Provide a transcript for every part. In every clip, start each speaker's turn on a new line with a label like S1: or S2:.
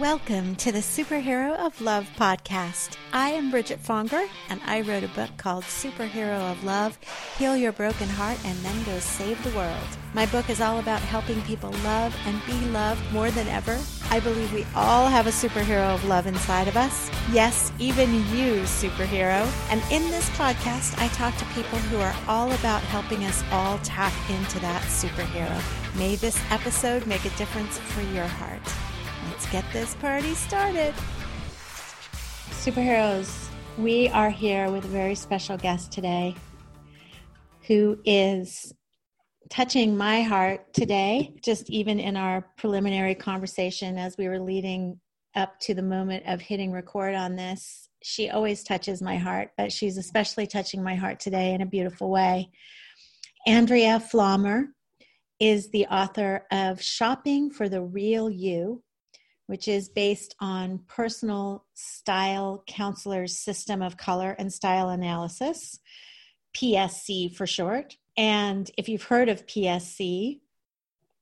S1: Welcome to the Superhero of Love podcast. I am Bridget Fonger, and I wrote a book called Superhero of Love Heal Your Broken Heart and Then Go Save the World. My book is all about helping people love and be loved more than ever. I believe we all have a superhero of love inside of us. Yes, even you, superhero. And in this podcast, I talk to people who are all about helping us all tap into that superhero. May this episode make a difference for your heart. Let's get this party started. Superheroes, we are here with a very special guest today who is touching my heart today, just even in our preliminary conversation as we were leading up to the moment of hitting record on this. She always touches my heart, but she's especially touching my heart today in a beautiful way. Andrea Pflaumer is the author of Shopping for the Real You which is based on personal style counselor's system of color and style analysis, PSC for short. And if you've heard of PSC,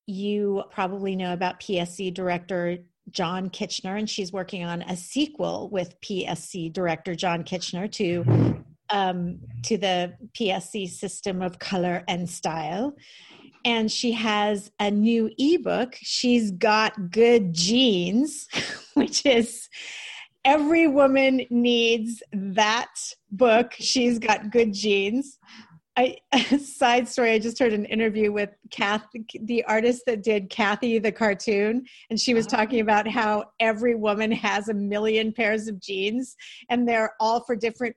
S1: you probably know about PSC director John Kitchener, and she's working on a sequel with PSC director John Kitchener to um, to the PSC system of color and style and she has a new ebook. She's got good genes, which is every woman needs that book. She's got good genes. I side story. I just heard an interview with Kath, the artist that did Cathy the cartoon, and she was uh-huh. talking about how every woman has a million pairs of jeans, and they're all for different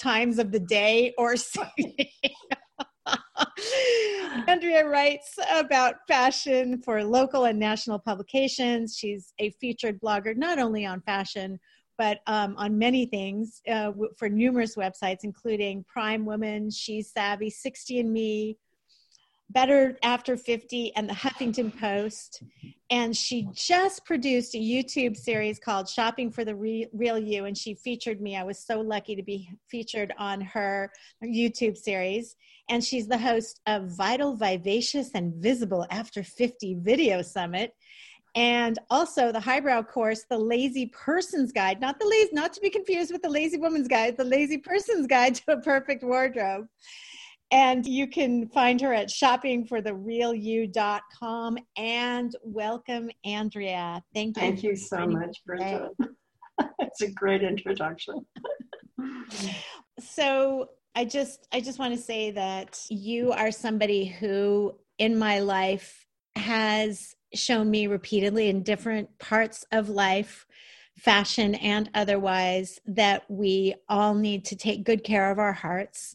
S1: times of the day or Andrea writes about fashion for local and national publications. She's a featured blogger not only on fashion, but um, on many things uh, for numerous websites, including Prime Woman, She's Savvy, 60 and Me, Better After 50, and the Huffington Post. And she just produced a YouTube series called Shopping for the Real You, and she featured me. I was so lucky to be featured on her YouTube series. And she's the host of Vital, Vivacious, and Visible After 50 Video Summit and also the highbrow course the lazy person's guide not the lazy not to be confused with the lazy woman's guide the lazy person's guide to a perfect wardrobe and you can find her at shoppingfortherealyou.com. And welcome, Andrea. Thank
S2: you. Thank you so much, Bridget. it's a great introduction.
S1: so I just I just want to say that you are somebody who in my life has shown me repeatedly in different parts of life fashion and otherwise that we all need to take good care of our hearts.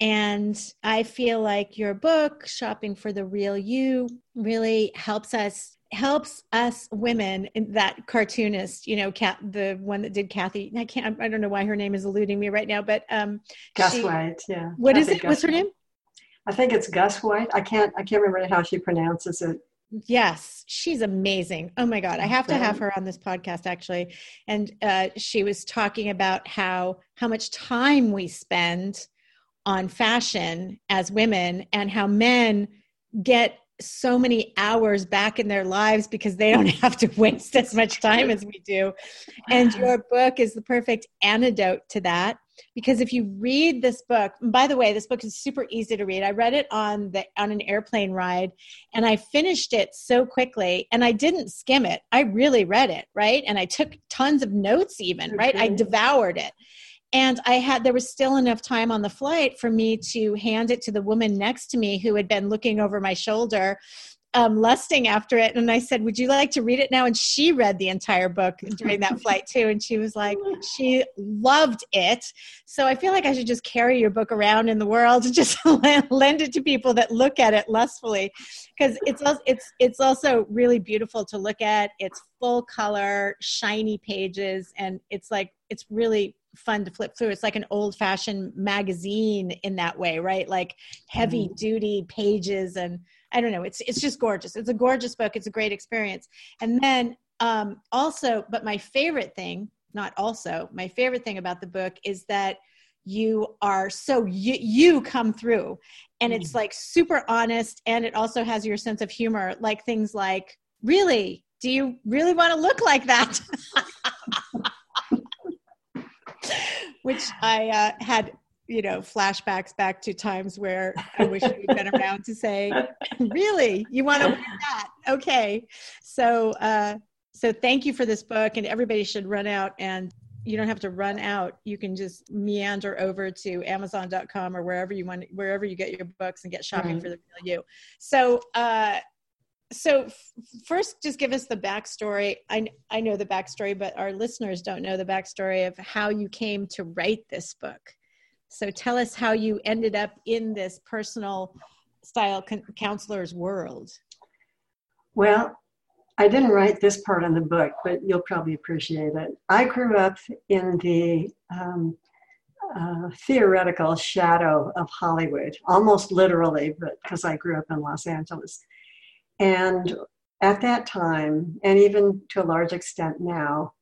S1: And I feel like your book, Shopping for the Real You, really helps us helps us women that cartoonist you know cat the one that did Cathy i can't i don't know why her name is eluding me right now but um
S2: gus she, white yeah.
S1: What is it? Gus what's her name?
S2: I think it's gus white. I can't i can't remember how she pronounces it.
S1: Yes she's amazing. Oh my god i have to have her on this podcast actually. And uh, she was talking about how how much time we spend on fashion as women and how men get so many hours back in their lives because they don't have to waste as much time as we do. And your book is the perfect antidote to that. Because if you read this book, by the way, this book is super easy to read. I read it on the on an airplane ride and I finished it so quickly and I didn't skim it. I really read it, right? And I took tons of notes even, right? I devoured it and i had there was still enough time on the flight for me to hand it to the woman next to me who had been looking over my shoulder um, lusting after it. And i said would you like to read it now? And she read the entire book during that flight too. And she was like she loved it. So i feel like i should just carry your book around in the world and just lend it to people that look at it lustfully. Because it's also, it's it's also really beautiful to look at. It's full color shiny pages and it's like it's really fun to flip through. It's like an old fashioned magazine in that way, right? Like heavy mm-hmm. duty pages and I don't know. It's it's just gorgeous. It's a gorgeous book. It's a great experience. And then um, also, but my favorite thing, not also, my favorite thing about the book is that you are so you, you come through and it's mm. like super honest and it also has your sense of humor like things like really do you really want to look like that? Which I uh, had, you know, flashbacks back to times where I wish you'd been around to say, really, you want to wear that? Okay. So, uh, so thank you for this book and everybody should run out and you don't have to run out you can just meander over to amazon.com or wherever you want wherever you get your books and get shopping right. for the real you so uh so f- first just give us the backstory I, I know the backstory but our listeners don't know the backstory of how you came to write this book so tell us how you ended up in this personal style con- counselor's world
S2: well I didn't write this part in the book, but you'll probably appreciate it. I grew up in the um, uh, theoretical shadow of Hollywood, almost literally, but because I grew up in Los Angeles. And at that time, and even to a large extent now,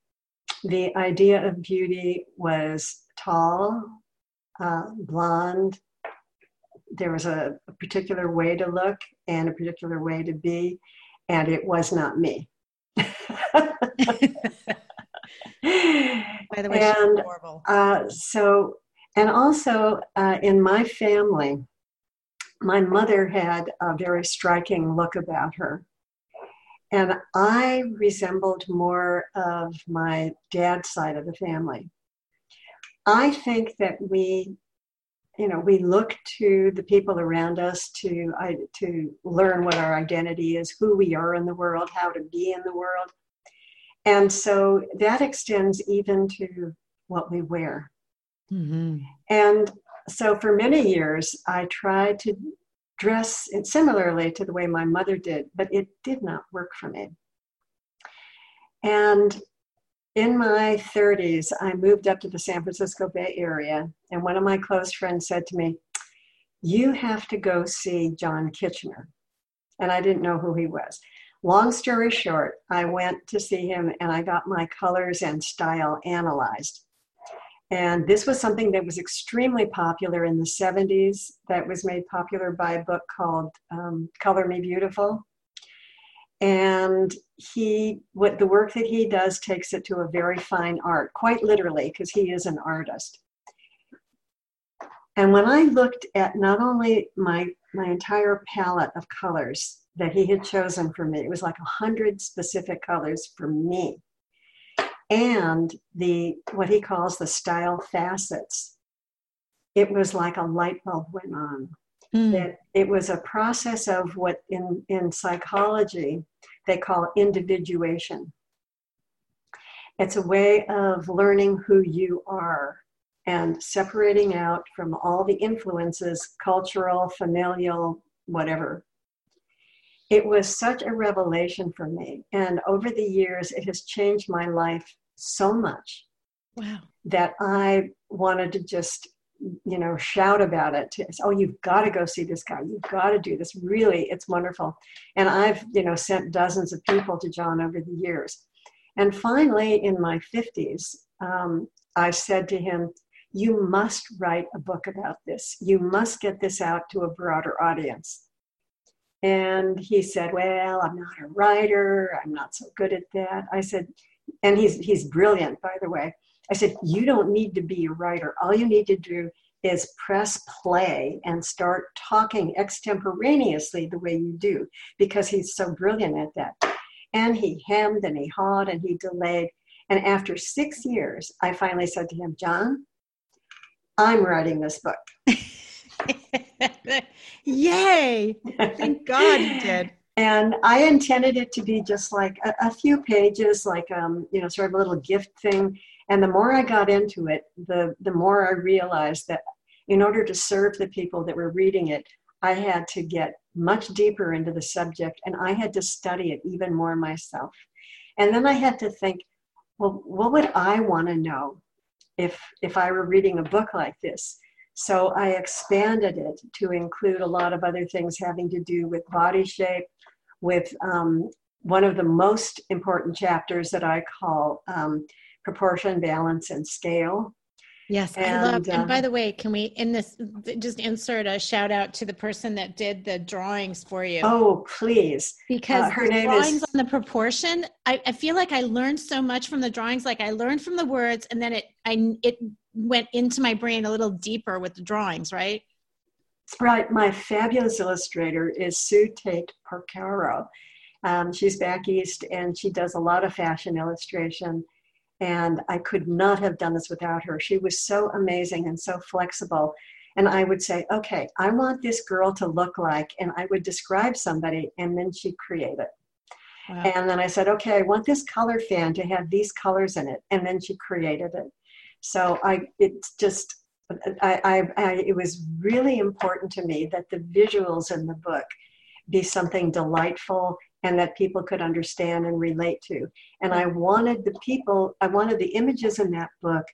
S2: the idea of beauty was tall, uh, blonde. There was a, a particular way to look and a particular way to be and it was not me. By
S1: the way, and,
S2: uh, so, and also uh, in my family, my mother had a very striking look about her. And I resembled more of my dad's side of the family. I think that we you know we look to the people around us to I, to learn what our identity is who we are in the world how to be in the world and so that extends even to what we wear mm-hmm. and so for many years i tried to dress similarly to the way my mother did but it did not work for me and in my 30s, I moved up to the San Francisco Bay Area, and one of my close friends said to me, You have to go see John Kitchener. And I didn't know who he was. Long story short, I went to see him and I got my colors and style analyzed. And this was something that was extremely popular in the 70s, that was made popular by a book called um, Color Me Beautiful. And he what the work that he does takes it to a very fine art quite literally because he is an artist. And when i looked at not only my my entire palette of colors that he had chosen for me it was like a hundred specific colors for me and the what he calls the style facets it was like a light bulb went on mm. that it was a process of what in, in psychology they call individuation. It's a way of learning who you are and separating out from all the influences, cultural, familial, whatever. It was such a revelation for me. And over the years, it has changed my life so much
S1: wow.
S2: that I wanted to just you know shout about it to, oh you've got to go see this guy. You've got to do this. Really it's wonderful. And i've you know sent dozens of people to john over the years. And finally in my 50s um, i said to him you must write a book about this. You must get this out to a broader audience. And he said well i'm not a writer. I'm not so good at that. I said and he's he's brilliant by the way I said, You don't need to be a writer. All you need to do is press play and start talking extemporaneously the way you do, because he's so brilliant at that. And he hemmed and he hawed and he delayed. And after six years, I finally said to him, John, I'm writing this book.
S1: Yay! Thank God he did.
S2: And I intended it to be just like a, a few pages, like um, you know, sort of a little gift thing. And the more I got into it, the, the more I realized that in order to serve the people that were reading it, I had to get much deeper into the subject and I had to study it even more myself. And then I had to think, well, what would I want to know if, if I were reading a book like this? So I expanded it to include a lot of other things having to do with body shape, with um, one of the most important chapters that I call um, proportion, balance, and scale.
S1: Yes, and, I love. and by um, the way, can we in this just insert a shout out to the person that did the drawings for you?
S2: Oh, please!
S1: Because uh, her the drawings is... on the proportion, I, I feel like I learned so much from the drawings. Like I learned from the words, and then it I it went into my brain a little deeper with the drawings. Right.
S2: Right. My fabulous illustrator is Sue Tate Porcaro. Um, she's back east, and she does a lot of fashion illustration and I could not have done this without her. She was so amazing and so flexible. And I would say, okay, I want this girl to look like, and I would describe somebody, and then she'd create it. Wow. And then I said, okay, I want this color fan to have these colors in it, and then she created it. So I, it's just, I, I, I, it was really important to me that the visuals in the book be something delightful and that people could understand and relate to. And I wanted the people, I wanted the images in that book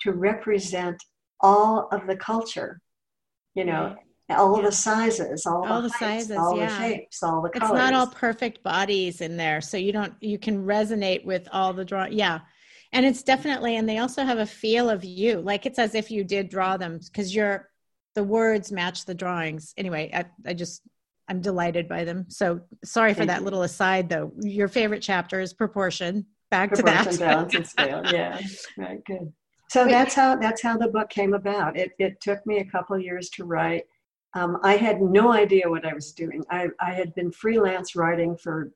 S2: to represent all of the culture, you know, all yeah. the sizes, all, all the, the heights, sizes, all yeah. the shapes, all the colors.
S1: It's not all perfect bodies in there, so you don't you can resonate with all the draw. Yeah, and it's definitely, and they also have a feel of you, like it's as if you did draw them because you're the words match the drawings. Anyway, I, I just I'm delighted by them. So sorry for that little aside, though. Your favorite chapter is proportion. Back
S2: proportion,
S1: to
S2: that. balance, and scale. Yeah, right. Good. So Wait. that's how that's how the book came about. It it took me a couple years to write. Um, I had no idea what I was doing. I, I had been freelance writing for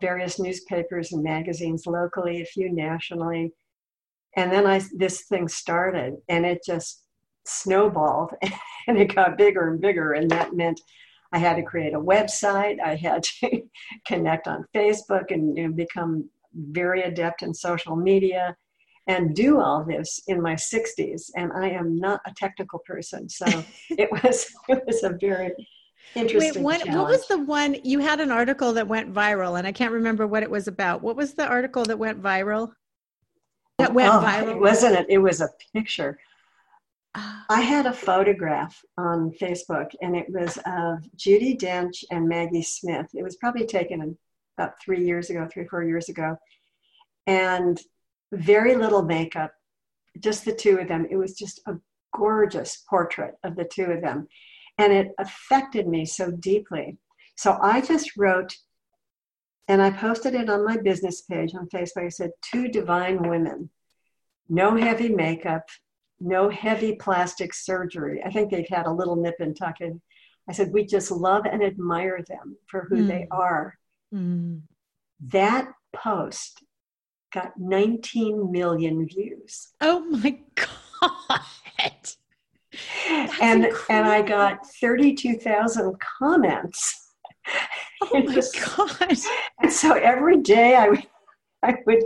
S2: various newspapers and magazines locally, a few nationally, and then I this thing started, and it just snowballed, and it got bigger and bigger, and that meant I had to create a website. I had to connect on Facebook and you know, become very adept in social media and do all this in my 60s. And I am not a technical person. So it was it was a very interesting Wait,
S1: what, what was the one you had an article that went viral and I can't remember what it was about. What was the article that went viral?
S2: That went oh, viral. It wasn't it. It was a picture ah. I had a photograph on Facebook, and it was of Judi Dench and Maggie Smith. It was probably taken about three years ago, three, four years ago. And very little makeup, just the two of them. It was just a gorgeous portrait of the two of them. And it affected me so deeply. So I just wrote, and I posted it on my business page on Facebook. I said, Two divine women, no heavy makeup, no heavy plastic surgery. I think they've had a little nip and tuck in. I said, we just love and admire them for who mm. they are. Mm. That post got 19 million views.
S1: Oh my God.
S2: And incredible. and I got 32,000 comments.
S1: Oh my god!
S2: And so every day I would, I would,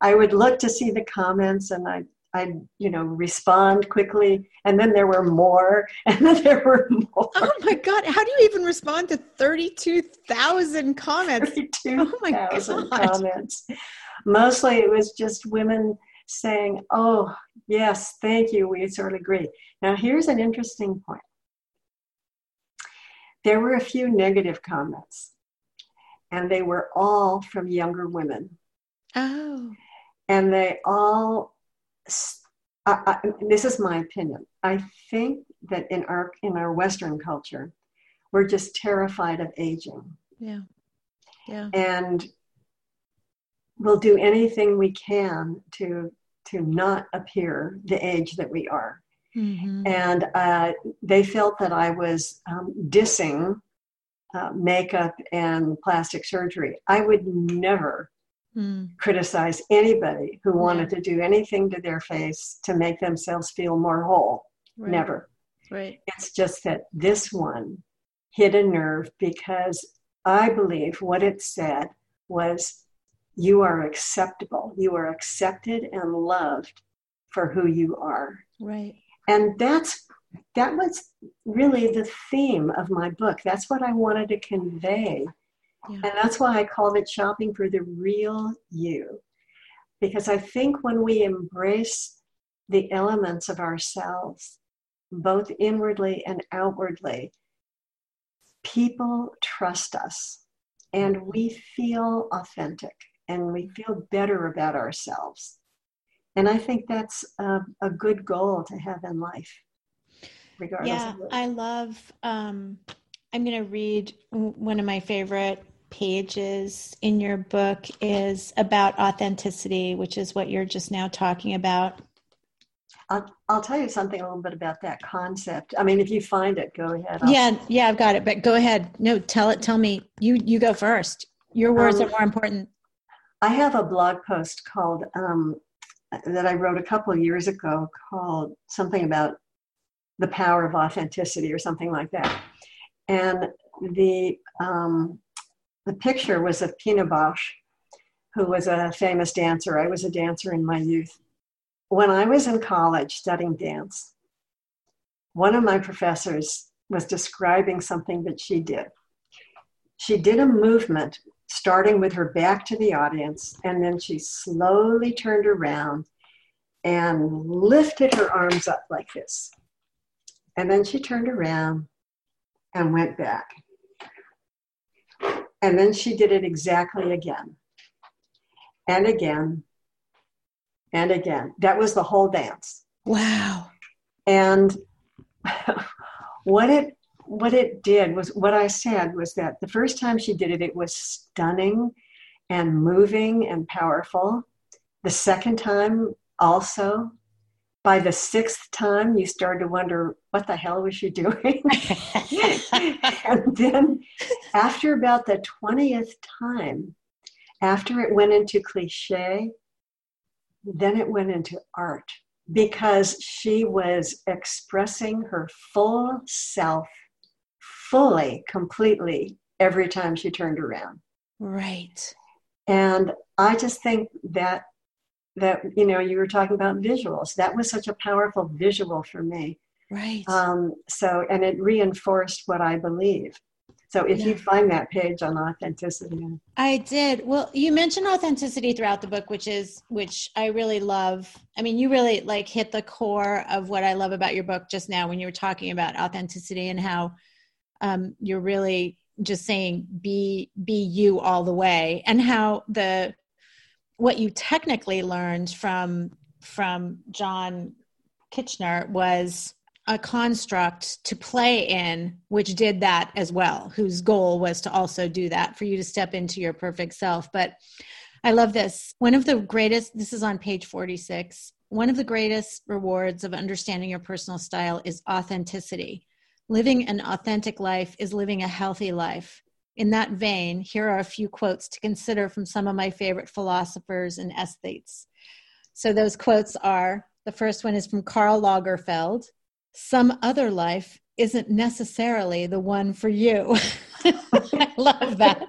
S2: I would look to see the comments, and I I'd, you know, respond quickly. And then there were more, and then there were more.
S1: Oh my God. How do you even respond to 32,000 comments?
S2: 32,000 oh comments. Mostly it was just women saying, oh, yes, thank you. We sort of agree. Now, here's an interesting point there were a few negative comments, and they were all from younger women.
S1: Oh.
S2: And they all I, I, this is my opinion. I think that in our in our Western culture, we're just terrified of aging.
S1: Yeah, yeah.
S2: And we'll do anything we can to to not appear the age that we are. Mm-hmm. And uh, they felt that I was um, dissing uh, makeup and plastic surgery. I would never mm. criticize anybody who wanted yeah. to do anything to their face to make themselves feel more whole. Right. Never.
S1: Right.
S2: It's just that this one hit a nerve because I believe what it said was you are acceptable. You are accepted and loved for who you are.
S1: Right.
S2: And that's that was really the theme of my book. That's what I wanted to convey yeah. And that's why I called it shopping for the real you. Because I think when we embrace the elements of ourselves, both inwardly and outwardly, people trust us and we feel authentic and we feel better about ourselves. And I think that's a, a good goal to have in life, regardless.
S1: Yeah, I love. Um, I'm going to read one of my favorite pages in your book is about authenticity, which is what you're just now talking about.
S2: I'll, I'll tell you something a little bit about that concept. I mean, if you find it, go ahead.
S1: I'll yeah, yeah, I've got it. But go ahead. No, tell it. Tell me. You you go first. Your words um, are more important.
S2: I have a blog post called um, that I wrote a couple years ago called something about the power of authenticity or something like that. And the um, the picture was of Pina Bausch, who was a famous dancer. I was a dancer in my youth. When I was in college studying dance, one of my professors was describing something that she did. She did a movement starting with her back to the audience, and then she slowly turned around and lifted her arms up like this. And then she turned around and went back. And then she did it exactly again and again and again. That was the whole dance.
S1: Wow.
S2: And what it what it did was what I said was that the first time she did it, it was stunning and moving and powerful. The second time also by the sixth time, you started to wonder, what the hell was she doing? and then, after about the 20th time, after it went into cliche, then it went into art because she was expressing her full self fully, completely every time she turned around.
S1: Right.
S2: And I just think that that you know you were talking about visuals. That was such a powerful visual for me.
S1: Right.
S2: Um, so and it reinforced what i believe. So if yeah. you find that page on authenticity.
S1: I did. Well you mentioned authenticity throughout the book which is which i really love. I mean you really like hit the core of what i love about your book just now when you were talking about authenticity and how um, you're really just saying be be you all the way and how the what you technically learned from from John Kitchener was a construct to play in, which did that as well, whose goal was to also do that for you to step into your perfect self. But I love this. One of the greatest, this is on page 46, one of the greatest rewards of understanding your personal style is authenticity. Living an authentic life is living a healthy life. In that vein, here are a few quotes to consider from some of my favorite philosophers and aesthetes. So, those quotes are the first one is from Karl Lagerfeld Some other life isn't necessarily the one for you. I love that.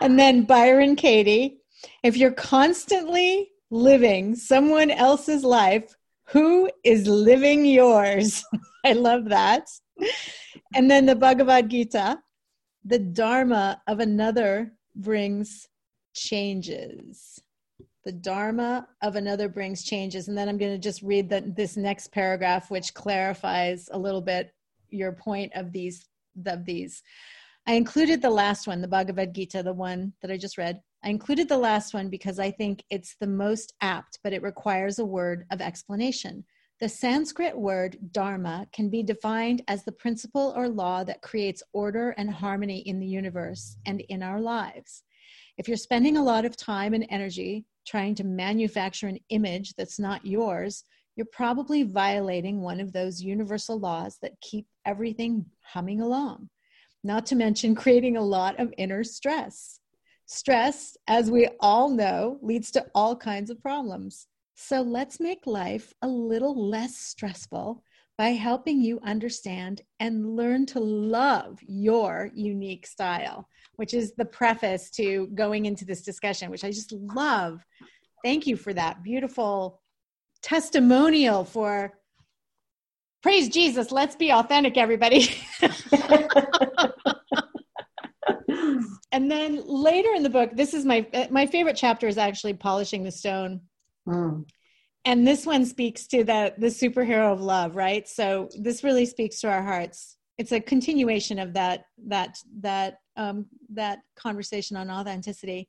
S1: and then Byron Katie If you're constantly living someone else's life, who is living yours? I love that. And then the Bhagavad Gita the dharma of another brings changes. The dharma of another brings changes. And then i'm going to just read the, this next paragraph which clarifies a little bit your point of these of these. I included the last one the bhagavad gita the one that i just read. I included the last one because i think it's the most apt but it requires a word of explanation the Sanskrit word dharma can be defined as the principle or law that creates order and harmony in the universe and in our lives. If you're spending a lot of time and energy trying to manufacture an image that's not yours, you're probably violating one of those universal laws that keep everything humming along. Not to mention creating a lot of inner stress. Stress, as we all know, leads to all kinds of problems. So let's make life a little less stressful by helping you understand and learn to love your unique style, which is the preface to going into this discussion, which I just love. Thank you for that beautiful testimonial for praise Jesus. Let's be authentic, everybody. and then later in the book, this is my my favorite chapter is actually polishing the stone Mm. And this one speaks to the the superhero of love, right? So this really speaks to our hearts. It's a continuation of that that that um, that conversation on authenticity.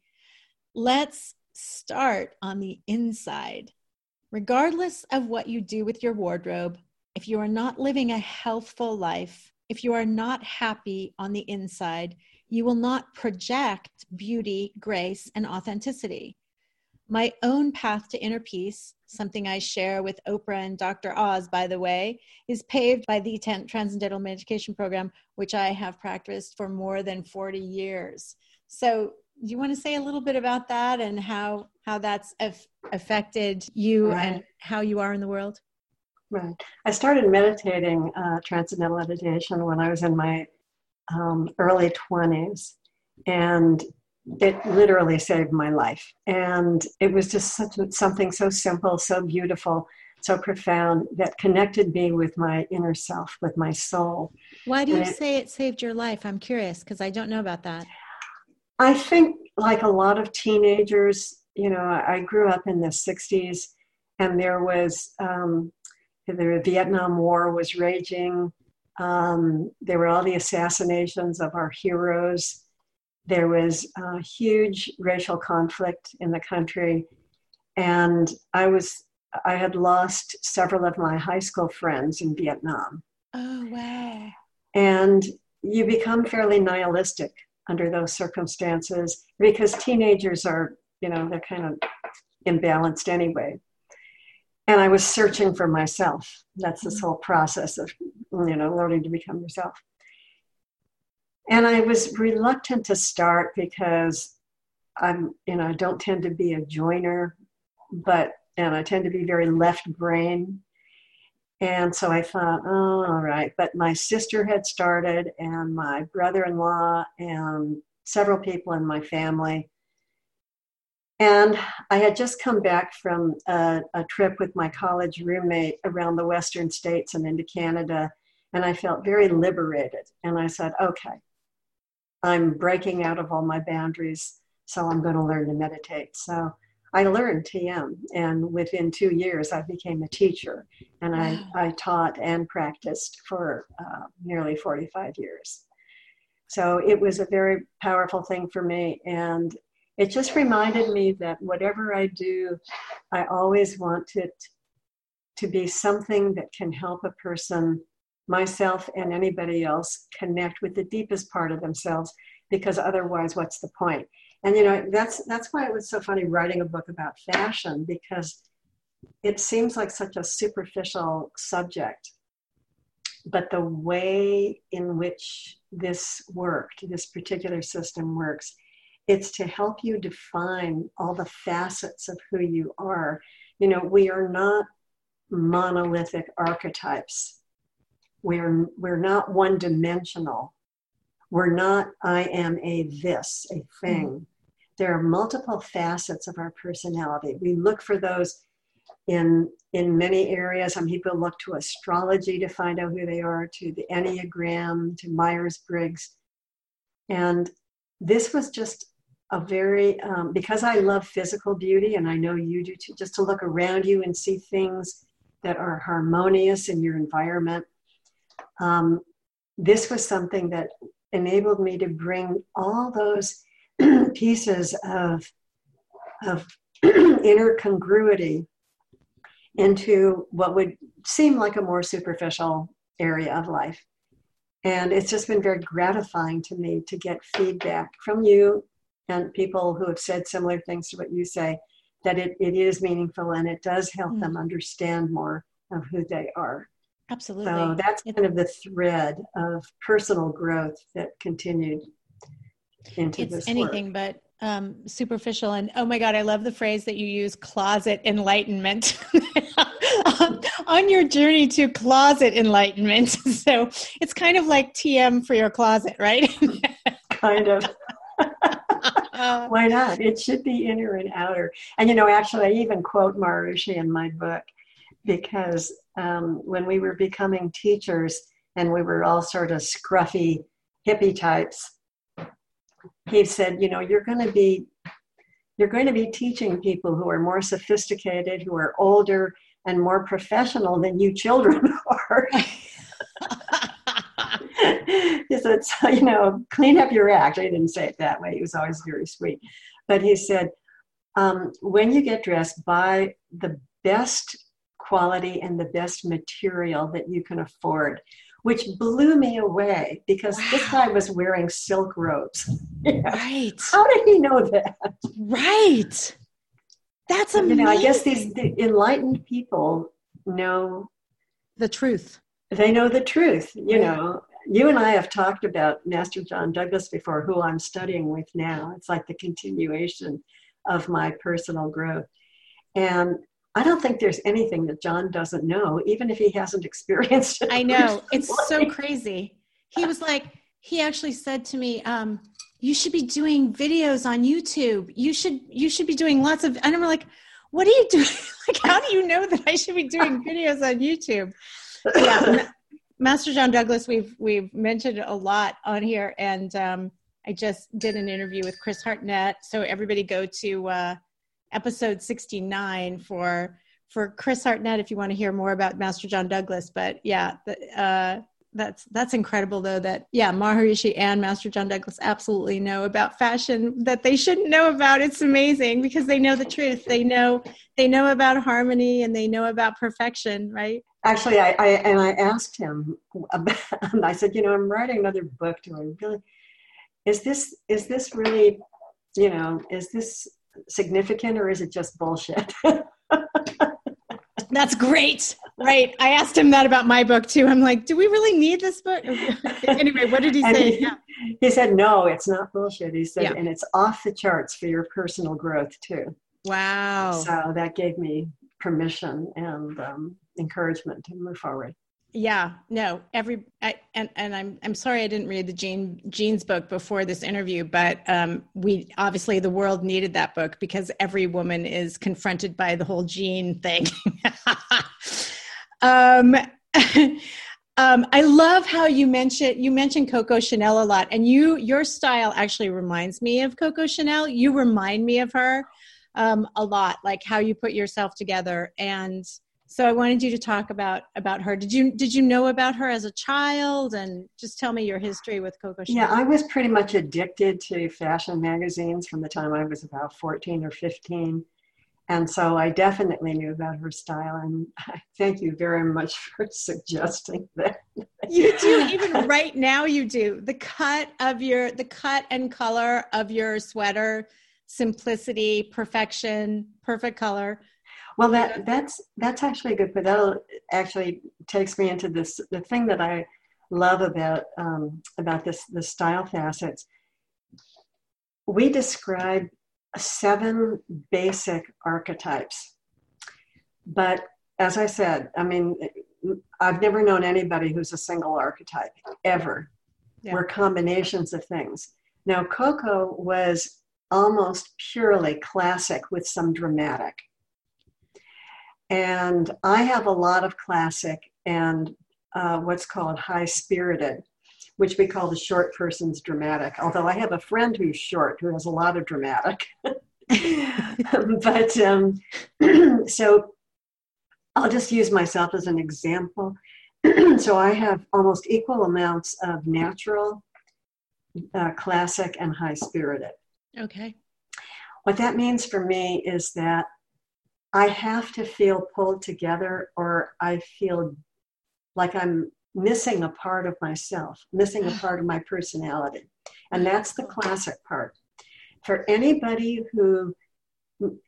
S1: Let's start on the inside. Regardless of what you do with your wardrobe, if you are not living a healthful life, if you are not happy on the inside, you will not project beauty, grace, and authenticity. My own path to inner peace, something I share with Oprah and Dr. Oz, by the way, is paved by the Transcendental Meditation Program, which I have practiced for more than 40 years. So, do you want to say a little bit about that and how how that's af- affected you right. and how you are in the world?
S2: Right. I started meditating uh, transcendental meditation when I was in my um, early 20s, and it literally saved my life. And it was just such something so simple, so beautiful, so profound that connected me with my inner self, with my soul.
S1: Why do you it, say it saved your life? I'm curious because I don't know about that.
S2: I think, like a lot of teenagers, you know, I grew up in the 60s and there was um, the Vietnam War was raging. Um, there were all the assassinations of our heroes. There was a huge racial conflict in the country. And I was, I had lost several of my high school friends in Vietnam.
S1: Oh, wow.
S2: And you become fairly nihilistic under those circumstances because teenagers are, you know, they're kind of imbalanced anyway. And I was searching for myself. That's this mm-hmm. whole process of, you know, learning to become yourself. And I was reluctant to start because I'm, you know, I don't tend to be a joiner, but, and I tend to be very left brain. And so I thought, oh, all right. But my sister had started, and my brother in law, and several people in my family. And I had just come back from a, a, trip with my college roommate around the Western states and into Canada. And I felt very liberated. And I said, okay, I'm breaking out of all my boundaries, so I'm going to learn to meditate. So I learned TM, and within two years, I became a teacher, and I, I taught and practiced for uh, nearly 45 years. So it was a very powerful thing for me, and it just reminded me that whatever I do, I always want it to be something that can help a person myself and anybody else connect with the deepest part of themselves because otherwise what's the point? And you know that's that's why it was so funny writing a book about fashion because it seems like such a superficial subject. But the way in which this worked this particular system works it's to help you define all the facets of who you are. You know we are not monolithic archetypes we're, we're not one dimensional. We're not, I am a this, a thing. Mm-hmm. There are multiple facets of our personality. We look for those in in many areas. Some people look to astrology to find out who they are, to the Enneagram, to Myers Briggs. And this was just a very, um, because I love physical beauty, and I know you do too, just to look around you and see things that are harmonious in your environment um, this was something that enabled me to bring all those pieces of, of inner congruity into what would seem like a more superficial area of life. And it's just been very gratifying to me to get feedback from you and people who have said similar things to what you say that it, it is meaningful and it does help mm. them understand more of who they are.
S1: Absolutely.
S2: So that's kind of the thread of personal growth that continued into
S1: it's
S2: this
S1: anything
S2: work.
S1: but um, superficial. And oh my God, I love the phrase that you use closet enlightenment. on your journey to closet enlightenment. So it's kind of like TM for your closet, right?
S2: kind of. Why not? It should be inner and outer. And you know, actually, I even quote Maharishi in my book because um, when we were becoming teachers and we were all sort of scruffy hippie types, he said, you know, you're going to be you're going to be teaching people who are more sophisticated, who are older and more professional than you children are. he said, so, you know, clean up your act. I didn't say it that way. He was always very sweet. But he said, um, when you get dressed, buy the best quality and the best material that you can afford, which blew me away because wow. this guy was wearing silk robes.
S1: Right.
S2: How did he know that?
S1: Right. That's amazing. You know,
S2: I guess these the enlightened people know
S1: the truth.
S2: They know the truth. You know, you and I have talked about Master John Douglas before, who I'm studying with now. It's like the continuation of my personal growth. And I don't think there's anything that John doesn't know, even if he hasn't experienced it.
S1: I know. It's so crazy. He was like, he actually said to me, um, you should be doing videos on YouTube. You should you should be doing lots of and I'm like, what are you doing? like, how do you know that I should be doing videos on YouTube? Yeah. Master John Douglas, we've we've mentioned a lot on here, and um, I just did an interview with Chris Hartnett. So everybody go to uh, episode sixty nine for for Chris Hartnett if you want to hear more about Master John Douglas. But yeah, the, uh, that's that's incredible though that yeah maharishi and master john douglas absolutely know about fashion that they shouldn't know about. It's amazing because they know the truth. They know they know about harmony and they know about perfection right?
S2: Actually i, I and i asked him about, i said you know i'm writing another book. Do i really is this is this really you know is this significant or is it just bullshit
S1: That's great. Right. I asked him that about my book too. I'm like, do we really need this book? anyway, what did he say?
S2: He, yeah. he, said, no, it's not bullshit. He said, yeah. and it's off the charts for your personal growth too.
S1: Wow.
S2: So that gave me permission and um, encouragement to move forward
S1: yeah no every I, and and i'm i'm sorry i didn't read the jean jean's book before this interview but um we obviously the world needed that book because every woman is confronted by the whole jean thing. Um um i love how you mentioned you mentioned coco chanel a lot and you your style actually reminds me of coco chanel. You remind me of her um a lot like how you put yourself together and so I wanted you to talk about about her. Did you did you know about her as a child, and just tell me your history with Coco Chanel?
S2: Yeah, I was pretty much addicted to fashion magazines from the time I was about fourteen or fifteen, and so I definitely knew about her style. And thank you very much for suggesting that.
S1: you do even right now. You do the cut of your the cut and color of your sweater, simplicity, perfection, perfect color
S2: well, that that's that's actually good, but that actually takes me into this the thing that I love about um, about this the style facets. We describe seven basic archetypes, but as I said, I mean, I've never known anybody who's a single archetype ever. Yeah. We're combinations of things. Now, Coco was almost purely classic with some dramatic. And I have a lot of classic and uh, what's called high spirited, which we call the short person's dramatic. Although I have a friend who's short who has a lot of dramatic. but um, so I'll just use myself as an example. so I have almost equal amounts of natural, uh, classic, and high spirited.
S1: Okay.
S2: What that means for me is that I have to feel pulled together or I feel like I'm missing a part of myself, missing a part of my personality. And mm-hmm. that's the classic part. For anybody who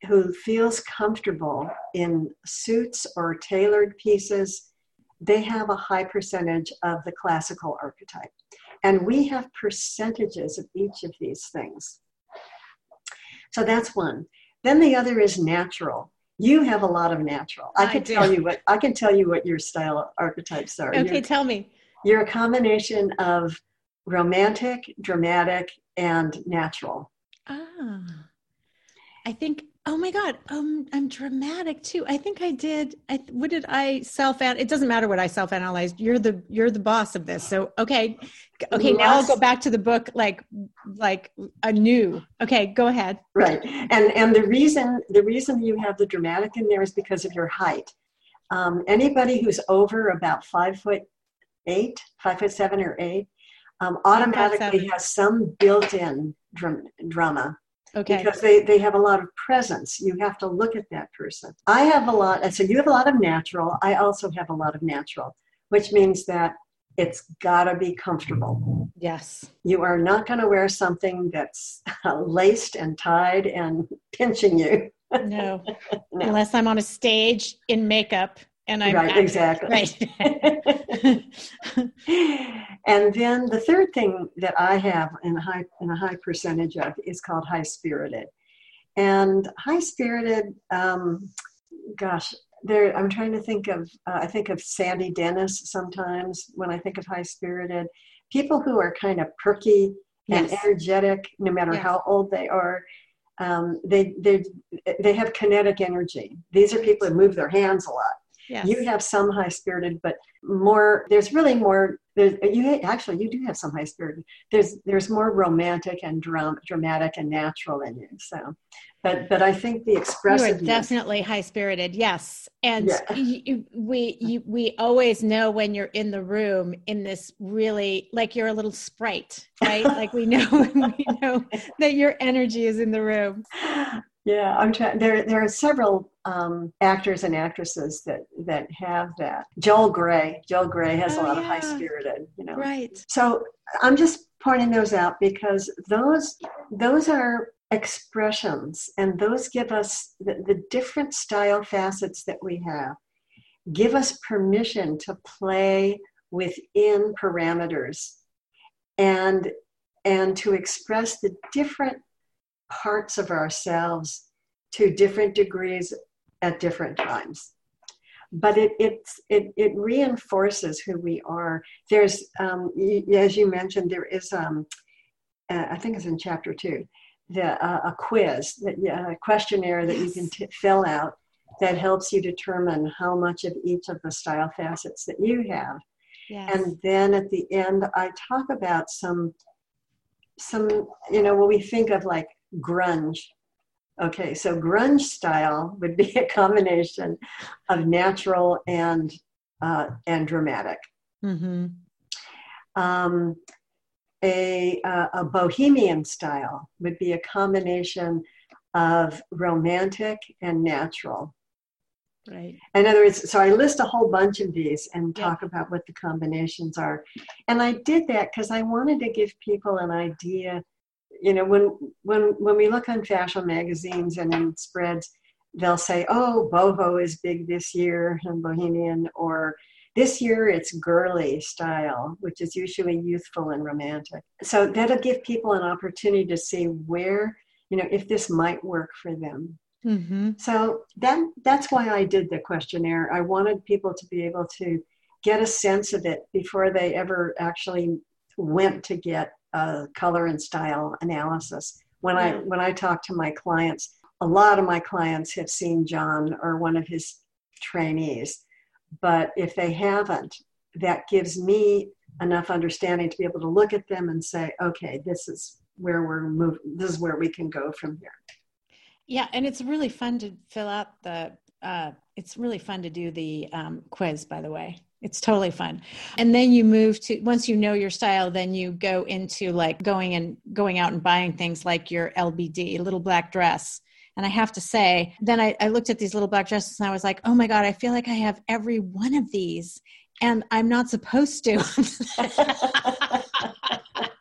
S2: who feels comfortable in suits or tailored pieces, they have a high percentage of the classical archetype. And we have percentages of each of these things. So that's one. Then the other is natural you have a lot of natural. I, I can do. tell you what I can tell you what your style archetypes are.
S1: Okay, you're, tell me.
S2: You're a combination of romantic, dramatic, and natural.
S1: Ah. I think Oh my God, um, I'm dramatic too. I think I did. I what did I self? It doesn't matter what I self analyzed. You're the you're the boss of this. So okay, okay. Now I'll go back to the book like like anew. Okay, go ahead.
S2: Right, and and the reason the reason you have the dramatic in there is because of your height. Um, anybody who's over about five foot eight, five foot seven or eight, um, automatically has some built-in dram- drama
S1: Okay.
S2: Because they, they have a lot of presence. You have to look at that person. I have a lot, so you have a lot of natural. I also have a lot of natural, which means that it's got to be comfortable.
S1: Yes.
S2: You are not going to wear something that's laced and tied and pinching you.
S1: No. no. Unless I'm on a stage in makeup and I'm
S2: right, exactly.
S1: Right.
S2: and then the third thing that I have in a high in a high percentage of is called high spirited. And high spirited, um, gosh, there i'm trying to think of uh, i think of sandy dennis sometimes when i think of high spirited people who are kind of perky and energetic no matter yes. how old they are um, they they they have kinetic energy these are people who move their hands a lot yes. you have some high spirited but more there's really more there's, you actually you do have some high spirited there's there's more romantic and dram- dramatic and natural in you so but but I think the expressive.
S1: You are definitely high spirited, yes, and yeah. you, we you, we always know when you're in the room in this really like you're a little sprite, right? like we know we know that your energy is in the room.
S2: Yeah, I'm trying. There there are several um, actors and actresses that that have that. Joel Grey, Joel Grey has oh, a lot yeah. of high spirited, you know.
S1: Right.
S2: So I'm just pointing those out because those those are expressions, and those give us the, the different style facets that we have, give us permission to play within parameters and and to express the different parts of ourselves to different degrees at different times but it it's, it, it reinforces who we are there's um, as you mentioned there is um, uh, i think it's in chapter two the, uh, a quiz, that, uh, a questionnaire that you can t- fill out that helps you determine how much of each of the style facets that you have. Yes. And then at the end, I talk about some, some, you know, what we think of like grunge. Okay, so grunge style would be a combination of natural and uh, and dramatic. Mm-hmm. Um, a, uh, a bohemian style would be a combination of romantic and natural.
S1: Right.
S2: In other words, so I list a whole bunch of these and talk yeah. about what the combinations are. And I did that because I wanted to give people an idea. You know, when when when we look on fashion magazines and in spreads, they'll say, "Oh, boho is big this year and bohemian," or this year it's girly style, which is usually youthful and romantic. So that'll give people an opportunity to see where, you know, if this might work for them. Mm-hmm. So that that's why I did the questionnaire. I wanted people to be able to get a sense of it before they ever actually went to get a color and style analysis. When I when I talk to my clients, a lot of my clients have seen John or one of his trainees but if they haven't, that gives me enough understanding to be able to look at them and say, okay, this is where we're moving, this is where we can go from here.
S1: Yeah, and it's really fun to fill out the, uh, it's really fun to do the um, quiz, by the way. It's totally fun. And then you move to once you know your style, then you go into like going and going out and buying things like your LBD, little black dress. And I have to say, then I, I looked at these little black dresses and I was like, oh my God, I feel like I have every one of these and I'm not supposed to.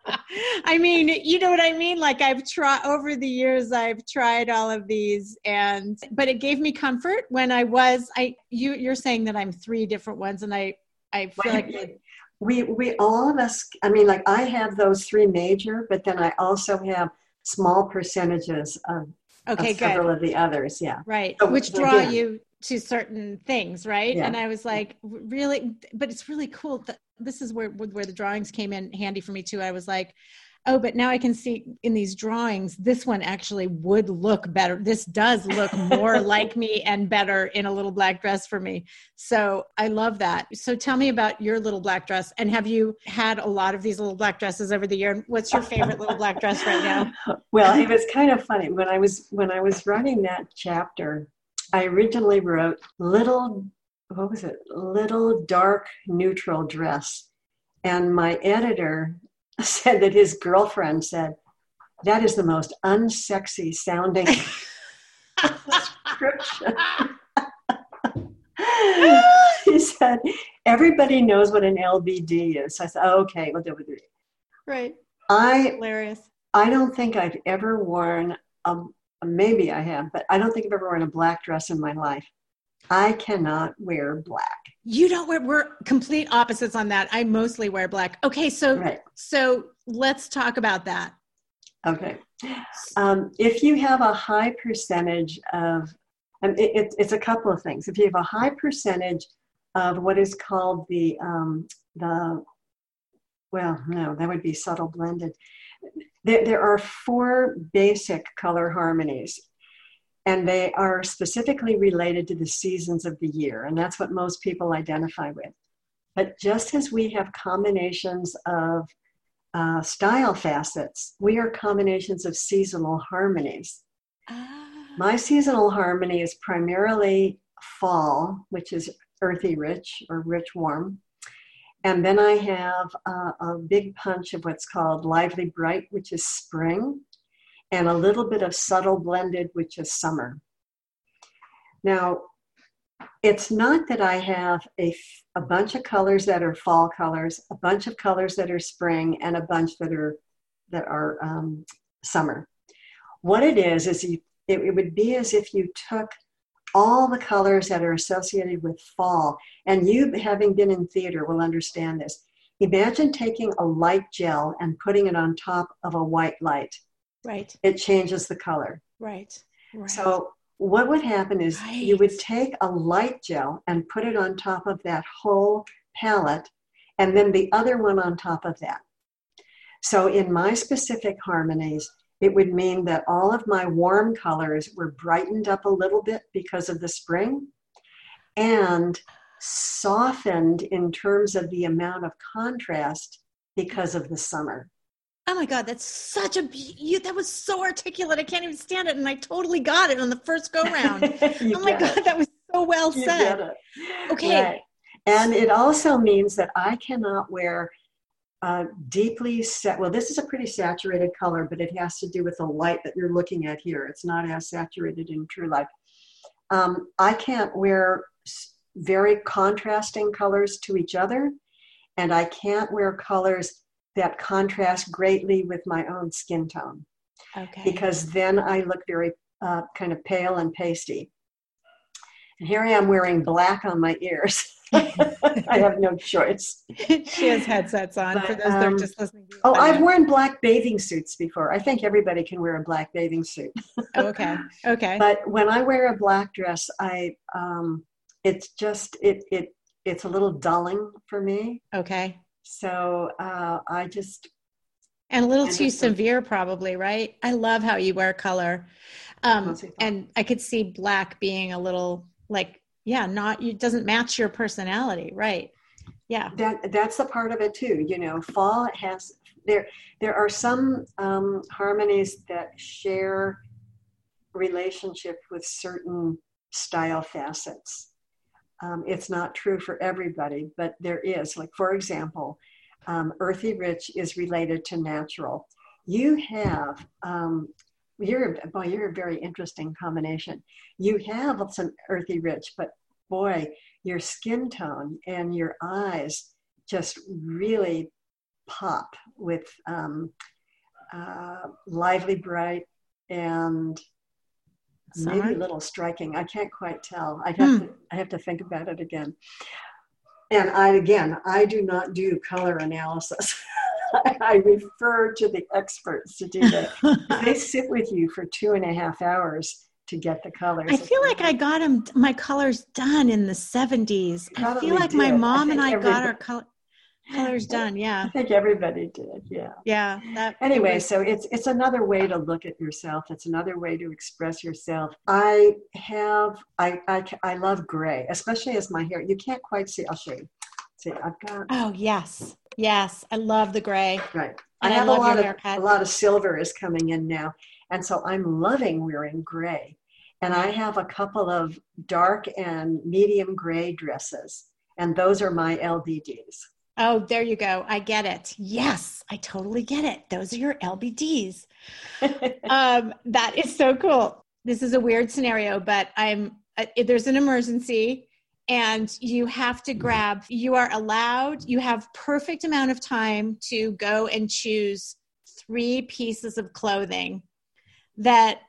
S1: I mean, you know what I mean? Like I've tried over the years, I've tried all of these and, but it gave me comfort when I was, I, you, you're saying that I'm three different ones and I, I feel like
S2: we, we, all of us, I mean, like I have those three major, but then I also have small percentages of
S1: okay
S2: of several of the others yeah.
S1: Right so, which draw again, you to certain things right? Yeah. and i was like really? But it's really cool that this is where where the drawings came in handy for me too i was like oh, but now I can see in these drawings, this one actually would look better. This does look more like me and better in a little black dress for me. So I love that. So tell me about your little black dress. And have you had a lot of these little black dresses over the year? What's your favorite little black dress right now?
S2: Well, it was kind of funny when I was when I was writing that chapter. I originally wrote little what was it? Little dark neutral dress. And my editor said that his girlfriend said, That is the most unsexy sounding description. he said, Everybody knows what an LBD is. So I said, oh, Okay, we'll do it.
S1: Right.
S2: I
S1: Hilarious.
S2: I don't think I've ever worn a maybe I have, but I don't think I've ever worn a black dress in my life. I cannot wear black.
S1: You don't wear we're complete opposites on that. I mostly wear black. Okay, so
S2: Right.
S1: so let's talk about that.
S2: Okay. Um, if you have a high percentage of, and it, it, it's a couple of things. If you have a high percentage of what is called the, um, the, well, no, that would be subtle blended. There, there are four basic color harmonies, and they are specifically related to the seasons of the year, and that's what most people identify with. But just as we have combinations of uh, style facets, we are combinations of seasonal harmonies.
S1: Ah.
S2: My seasonal harmony is primarily fall, which is earthy rich or rich warm. And then I have uh, a big punch of what's called lively bright, which is spring, and a little bit of subtle blended, which is summer. Now, it's not that I have a, a bunch of colors that are fall colors, a bunch of colors that are spring, and a bunch that are that are um, summer. What it is is you, it, it would be as if you took all the colors that are associated with fall, and you, having been in theater, will understand this. Imagine taking a light gel and putting it on top of a white light.
S1: Right.
S2: It changes the color.
S1: Right. Right.
S2: So what would happen is you would take a light gel and put it on top of that whole palette, and then the other one on top of that. So in my specific harmonies, it would mean that all of my warm colors were brightened up a little bit because of the spring and softened in terms of the amount of contrast because of the summer.
S1: Oh my God, that's such a you, that was so articulate. I can't even stand it, and I totally got it on the first go round. Oh my God,
S2: it.
S1: that was so well
S2: You
S1: said. Okay.
S2: Right. And it also means that I cannot wear uh, deeply set. Well, this is a pretty saturated color, but it has to do with the light that you're looking at here. It's not as saturated in true light. Um, I can't wear very contrasting colors to each other, and I can't wear colors that contrast greatly with my own skin tone
S1: Okay.
S2: because then I look very uh, kind of pale and pasty. And here I am wearing black on my ears. I have no choice.
S1: she has headsets on for
S2: But,
S1: those that are
S2: um,
S1: just listening. to
S2: Oh, I've worn black bathing suits before. I think everybody can wear a black bathing suit.
S1: Oh, okay. Okay.
S2: But when I wear a black dress, I um, it's just it it it's a little dulling for me.
S1: Okay.
S2: So uh, I just
S1: And a little too severe, probably, right? I love how you wear color. Um, and I could see black being a little like, yeah, not, it doesn't match your personality, right? Yeah.
S2: that that's a part of it too you know fall has there there are some um, harmonies that share relationship with certain style facets um, it's not true for everybody but there is. Like for example um, earthy rich is related to natural. You have um, you're boy you're a very interesting combination. You have some earthy rich but boy your skin tone and your eyes just really pop with um, uh, lively bright and maybe a little striking. I can't quite tell. I have
S1: Hmm.
S2: to I have to think about it again. And I again, I do not do color analysis. I refer to the experts to do that. they sit with you for two and a half hours to get the colors.
S1: I feel like I got them, my colors done in the 70s. I feel like my
S2: did. I
S1: mom and I got our col- colors done. Yeah.
S2: I think everybody did. Yeah.
S1: Yeah. That
S2: anyway so it's it's another way to look at yourself it's another way to express yourself i have i i, I love gray especially as my hair you can't quite see i'll show you see i've got
S1: Oh, yes. Yes. I love the gray.
S2: right i
S1: And I
S2: have a lot of
S1: haircut.
S2: a lot of silver is coming in now and so i'm loving wearing gray and i have a couple of dark and medium gray dresses and those are my lbds
S1: Oh, there you go. I get it. Yes, I totally get it. Those are your LBDs. um, that is so cool. This is a weird scenario, but I'm uh, there's an emergency and you have to grab you are allowed you have perfect amount of time to go and choose three pieces of clothing that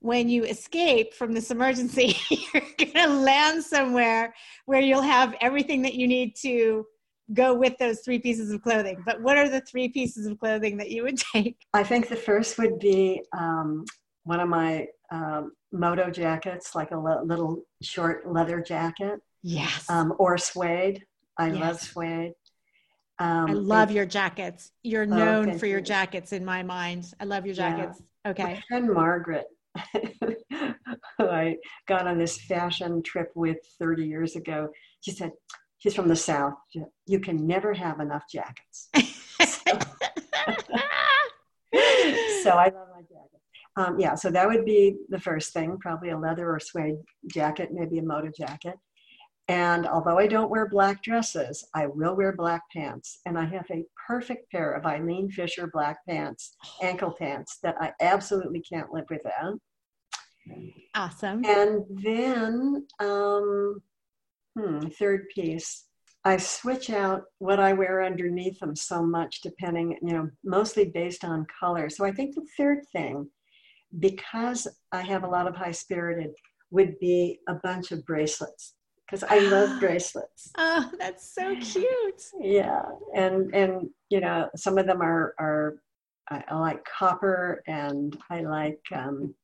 S1: when you escape from this emergency you're going to land somewhere where you'll have everything that you need to go with those three pieces of clothing but what are the three pieces of clothing that you would take
S2: i think the first would be um, one of my um, moto jackets like a little short leather jacket
S1: Yes.
S2: Um, or suede. I yes. love suede.
S1: Um, I love it, your jackets. You're oh, known for your you. jackets in my mind. I love your jackets. Yeah. Okay.
S2: My friend Margaret, who I got on this fashion trip with 30 years ago, she said, she's from the South. You can never have enough jackets. so, so I love my jacket. Um, yeah, so that would be the first thing, probably a leather or suede jacket, maybe a moto jacket. And although I don't wear black dresses, I will wear black pants. And I have a perfect pair of Eileen Fisher black pants, ankle pants, that I absolutely can't live without.
S1: Awesome.
S2: And then, um, hmm, third piece, I switch out what I wear underneath them so much, depending, you know, mostly based on color. So I think the third thing, because I have a lot of high spirited, would be a bunch of bracelets because I love bracelets.
S1: Oh, that's so cute.
S2: yeah, and and you know some of them are are I, I like copper and I like um,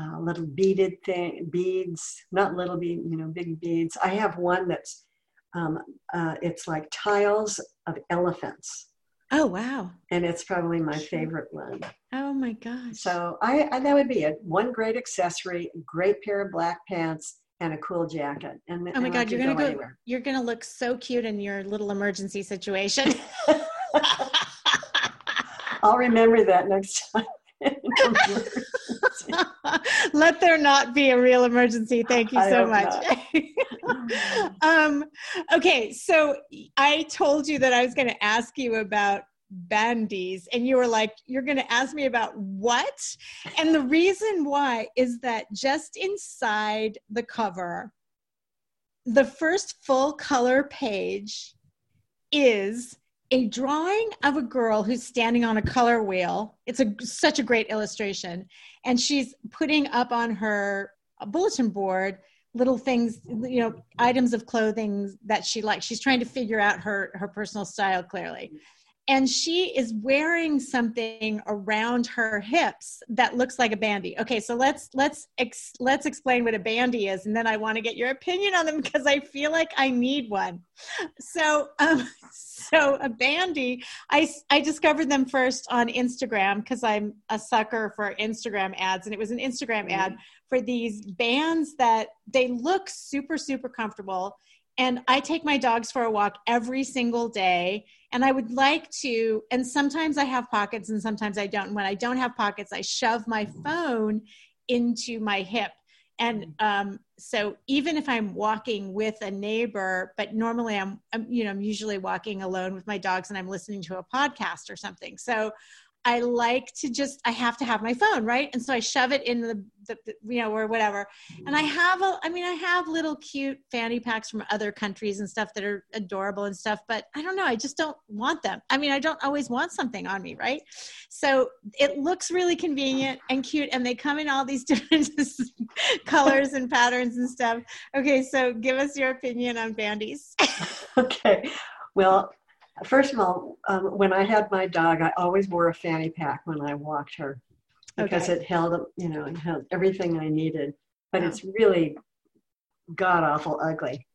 S2: uh, little beaded thing beads, not little bead, you know, big beads. I have one that's um, uh, it's like tiles of elephants.
S1: Oh wow!
S2: And it's probably my favorite one.
S1: Oh my gosh!
S2: So I, I that would be it. One great accessory, great pair of black pants, and a cool jacket. And
S1: oh my god, you're gonna go. Anywhere. You're gonna look so cute in your little emergency situation.
S2: I'll remember that next time.
S1: Let there not be a real emergency. Thank you so much. um, okay, so I told you that I was going to ask you about bandies and you were like you're going to ask me about what and the reason why is that just inside the cover the first full color page is a drawing of a girl who's standing on a color wheel it's a such a great illustration. And she's putting up on her bulletin board little things you know items of clothing that she likes. She's trying to figure out her her personal style clearly and she is wearing something around her hips that looks like a bandy okay so let's let's ex, let's explain what a bandy is and then i want to get your opinion on them because i feel like i need one so um so a bandy i i discovered them first on instagram because i'm a sucker for instagram ads and it was an instagram mm-hmm. ad for these bands that they look super super comfortable and I take my dogs for a walk every single day. And I would like to, and sometimes I have pockets and sometimes I don't. And when I don't have pockets, I shove my phone into my hip. And um, so even if I'm walking with a neighbor, but normally I'm, I'm, you know, I'm usually walking alone with my dogs and I'm listening to a podcast or something. So I like to just I have to have my phone, right? And so I shove it in the, the, the, you know or whatever. And I mm-hmm. have a I mean I have little cute fanny packs from other countries and stuff that are adorable and stuff, but I don't know, I just don't want them. I mean, I don't always want something on me, right? So it looks really convenient and cute and they come in all these different colors and patterns and stuff. Okay, so give us your opinion on bandies.
S2: okay. Well, First of all, um, when I had my dog, I always wore a fanny pack when I walked her because okay. it held, you know, it held everything I needed. But it's really god awful ugly.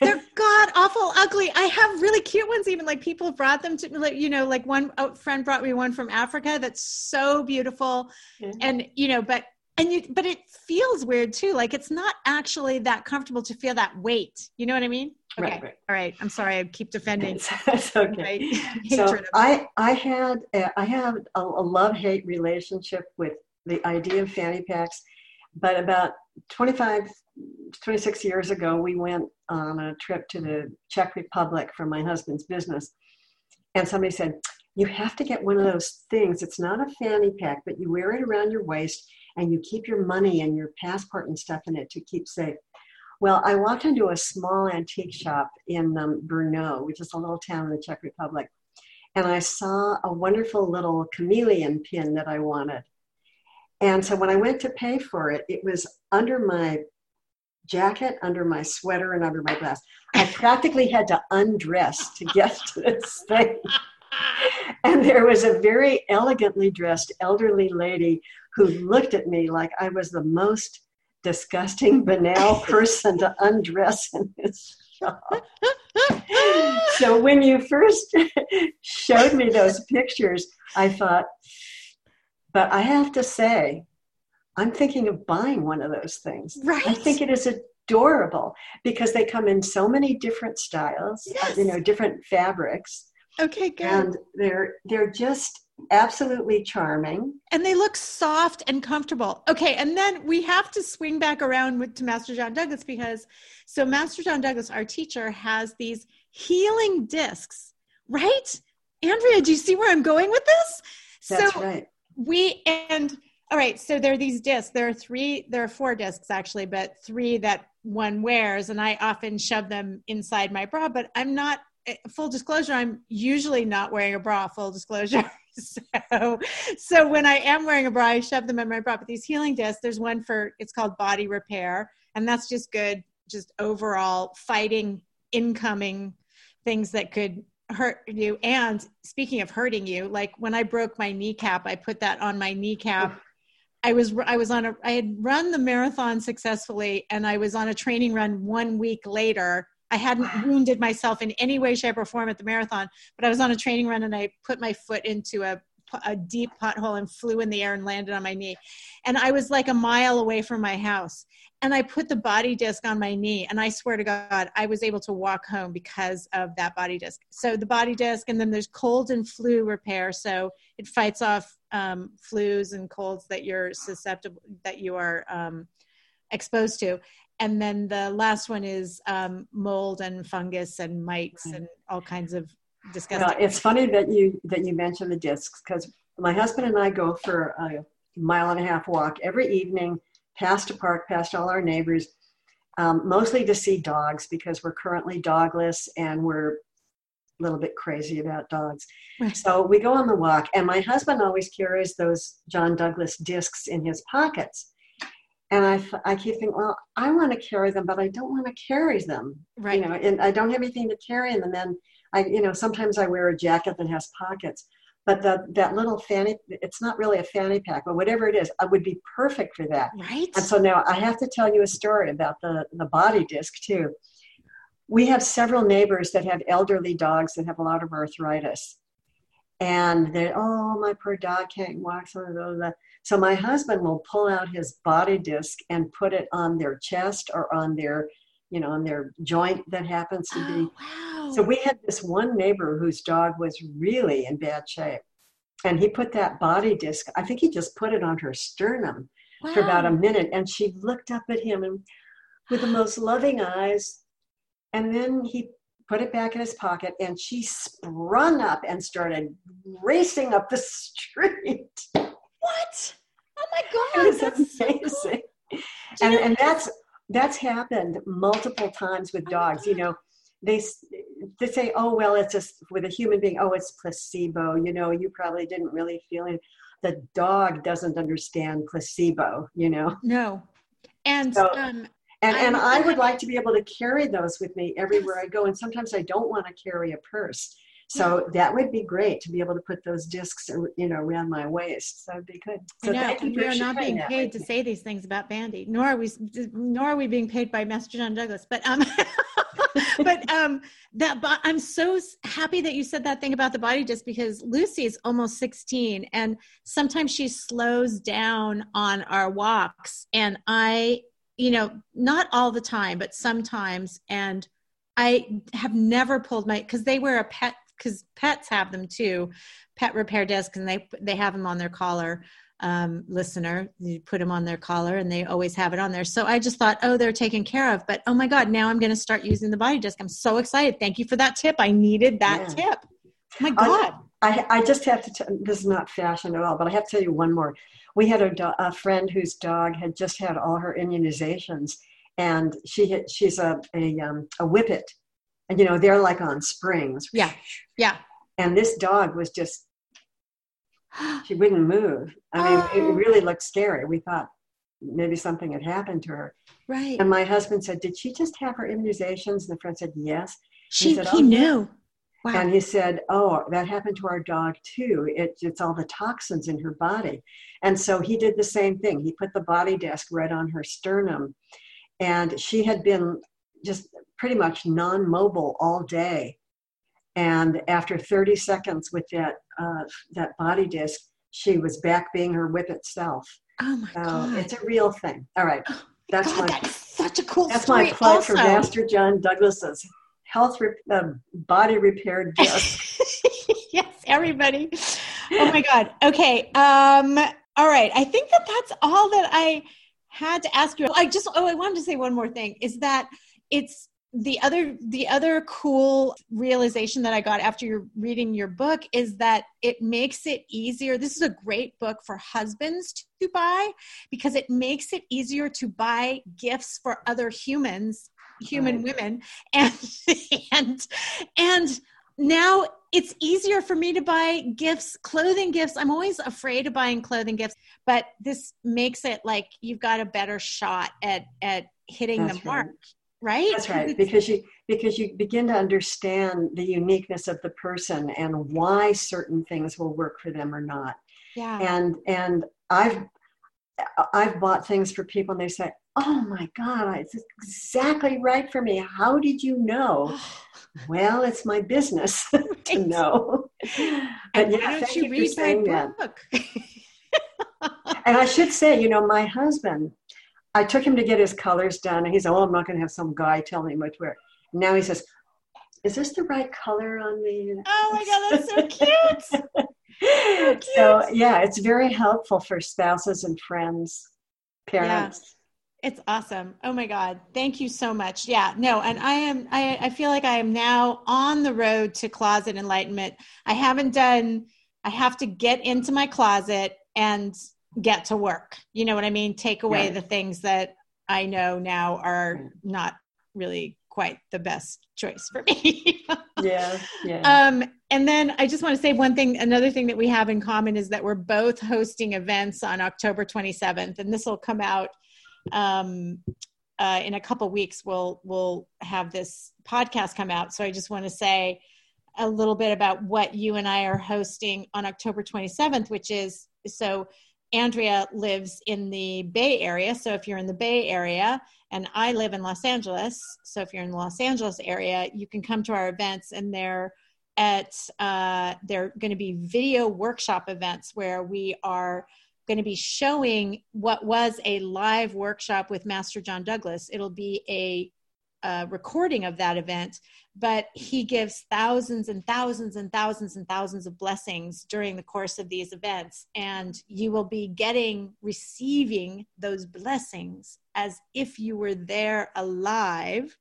S1: They're god awful ugly. I have really cute ones. Even like people brought them to me, like you know like one friend brought me one from Africa that's so beautiful, mm-hmm. and you know but and you but it feels weird too. Like it's not actually that comfortable to feel that weight. You know what I mean? Okay. Right, right. All right. I'm sorry. I keep defending.
S2: It's, okay. so I, I had, uh, I have a, a love hate relationship with the idea of fanny packs, but about 25, 26 years ago, we went on a trip to the Czech Republic for my husband's business. And somebody said, You have to get one of those things. It's not a fanny pack, but you wear it around your waist and you keep your money and your passport and stuff in it to keep safe. Well, I walked into a small antique shop in um, Brno, which is a little town in the Czech Republic, and I saw a wonderful little chameleon pin that I wanted. And so when I went to pay for it, it was under my jacket, under my sweater, and under my blouse. I practically had to undress to get to this thing. And there was a very elegantly dressed elderly lady who looked at me like I was the most disgusting, banal person to undress in this shop. so when you first showed me those pictures, I thought, but I have to say, I'm thinking of buying one of those things.
S1: Right.
S2: I think it is adorable because they come in so many different styles,
S1: yes.
S2: you know, different fabrics.
S1: Okay, good.
S2: And they're they're just absolutely charming.
S1: And they look soft and comfortable. Okay, and then we have to swing back around with, to Master John Douglas because so Master John Douglas, our teacher, has these healing discs, right? Andrea, do you see where I'm going with this?
S2: That's
S1: so
S2: right.
S1: We and all right, so there are these discs. There are three, there are four discs actually, but three that one wears, and I often shove them inside my bra, but I'm not eh, full disclosure, I'm usually not wearing a bra, full disclosure. so so when I am wearing a bra, I shove them in my bra. But these healing discs, there's one for it's called body repair, and that's just good, just overall fighting incoming things that could hurt you. And speaking of hurting you, like when I broke my kneecap, I put that on my kneecap. I was I was on a I had run the marathon successfully, and I was on a training run one week later. I hadn't wounded myself in any way, shape, or form at the marathon, but I was on a training run and I put my foot into a a deep pothole and flew in the air and landed on my knee. And I was like a mile away from my house. And I put the body disc on my knee. And I swear to God, I was able to walk home because of that body disc. So the body disc, and then there's cold and flu repair. So it fights off um, flus and colds that you're susceptible, that you are um, exposed to. And then the last one is um, mold and fungus and mites and all kinds of disgusting.
S2: Well, it's funny that you that you mentioned the discs because my husband and I go for a mile and a half walk every evening past a park, past all our neighbors, um, mostly to see dogs because we're currently dogless and we're a little bit crazy about dogs.
S1: Right.
S2: So we go on the walk, and my husband always carries those John Douglas discs in his pockets. And I, I keep thinking, well, I want to carry them, but I don't want to carry them.
S1: Right.
S2: You know, and I don't have anything to carry in them. And I, you know, sometimes I wear a jacket that has pockets, but the, that little fanny, it's not really a fanny pack, but whatever it is, I would be perfect for that.
S1: Right.
S2: And so now I have to tell you a story about the, the body disc too. We have several neighbors that have elderly dogs that have a lot of arthritis. And they, oh, my poor dog can't walk. So, blah, blah. So my husband will pull out his body disc and put it on their chest or on their, you know, on their joint that happens to be.
S1: Oh, wow.
S2: So we had this one neighbor whose dog was really in bad shape. And he put that body disc, I think he just put it on her sternum for about a minute. And she looked up at him and with the most loving eyes. And then he put it back in his pocket and she sprung up and started racing up the street.
S1: What? Oh my God. That's so cool.
S2: amazing. And, and that's that's happened multiple times with
S1: Oh
S2: dogs. You know, they they say, "Oh well, it's just with a human being. Oh, it's placebo. You know, you probably didn't really feel it." The dog doesn't understand placebo. You know,
S1: No. And
S2: So-
S1: um,
S2: and and
S1: I
S2: would like to be able to carry those with me everywhere I go. And sometimes I don't want to carry a purse. So that would be great to be able to put those discs, you know, around my waist. So That would be good. So
S1: know,
S2: thank you for
S1: we are not being paid to
S2: me.
S1: say these things about Bandi, nor are we, nor are we being paid by Master John Douglas. But um, but um, that but I'm so happy that you said that thing about the body disc because Lucy is almost 16, and sometimes she slows down on our walks, and I, you know, not all the time, but sometimes, and I have never pulled my because they wear a pet because pets have them too, pet repair discs, and they they have them on their collar. um, listener. You put them on their collar and they always have it on there. So I just thought, oh, they're taken care of. But oh my God, now I'm going to start using the body disc. I'm so excited. Thank you for that tip. I needed that yeah. tip. Oh my God.
S2: I, I just have to, t- this is not fashion at all, but I have to tell you one more. We had a, do- a friend whose dog had just had all her immunizations and she had, she's a, a, um, a whippet and you know, they're like on springs.
S1: Yeah. Yeah.
S2: And this dog was just she wouldn't move. I mean, oh. it really looked scary. We thought maybe something had happened to her.
S1: Right.
S2: And my husband said, "Did she just have her immunizations?" And the friend said, "Yes."
S1: She he, said, he oh, knew.
S2: Wow. And he said, "Oh, that happened to our dog too. It, it's all the toxins in her body." And so he did the same thing. He put the body disc right on her sternum, and she had been just pretty much non-mobile all day and after 30 seconds with that uh, that body disc, she was back being her whippet self.
S1: Oh my so god!
S2: It's a real thing. All right,
S1: oh that's god, my that's such a cool.
S2: That's my
S1: plug
S2: also. for Master John Douglas's health re- uh, body repair disc.
S1: yes, everybody. Oh my god. Okay. Um. All right. I think that that's all that I had to ask you. I just. Oh, I wanted to say one more thing. Is that it's the other the other cool realization that i got after you're reading your book is that it makes it easier. This is a great book for husbands to buy because it makes it easier to buy gifts for other humans human right. women and and and now it's easier for me to buy gifts clothing gifts. I'm always afraid of buying clothing gifts but this makes it like you've got a better shot at at hitting That's the mark. right right?
S2: That's right. Because you because you begin to understand the uniqueness of the person and why certain things will work for them or not.
S1: Yeah.
S2: And and i've i've bought things for people and they say oh my god it's exactly right for me. How did you know? Well it's my business to know.
S1: But and yeah thank you, you for saying that.
S2: and i should say you know my husband I took him to get his colors done, and he's, "Oh, I'm not going to have some guy tell me what to wear." Now he says, "Is this the right color on me?"
S1: Oh my god, that's so cute. so,
S2: cute. so yeah, it's very helpful for spouses and friends, parents. Yeah.
S1: It's awesome. Oh my God. Thank you so much. Yeah, no, and I am, I, I feel like I am now on the road to closet enlightenment. I haven't done, I have to get into my closet and get to work. You know what I mean? Take away the things that I know now are not really quite the best choice for
S2: me. yeah. Yeah.
S1: Um, and then I just want to say one thing, another thing that we have in common is that we're both hosting events on October 27th, and this will come out um, uh, in a couple weeks. We'll we'll have this podcast come out. So I just want to say a little bit about what you and I are hosting on October 27th, which is so Andrea lives in the Bay Area. So if you're in the Bay Area, and I live in Los Angeles, so if you're in the Los Angeles area, you can come to our events, and they're at uh, they're going to be video workshop events where we are going to be showing what was a live workshop with Master John Douglas. It'll be a a recording of that event, but he gives thousands and thousands and thousands and thousands of blessings during the course of these events. And you will be getting, receiving those blessings as if you were there alive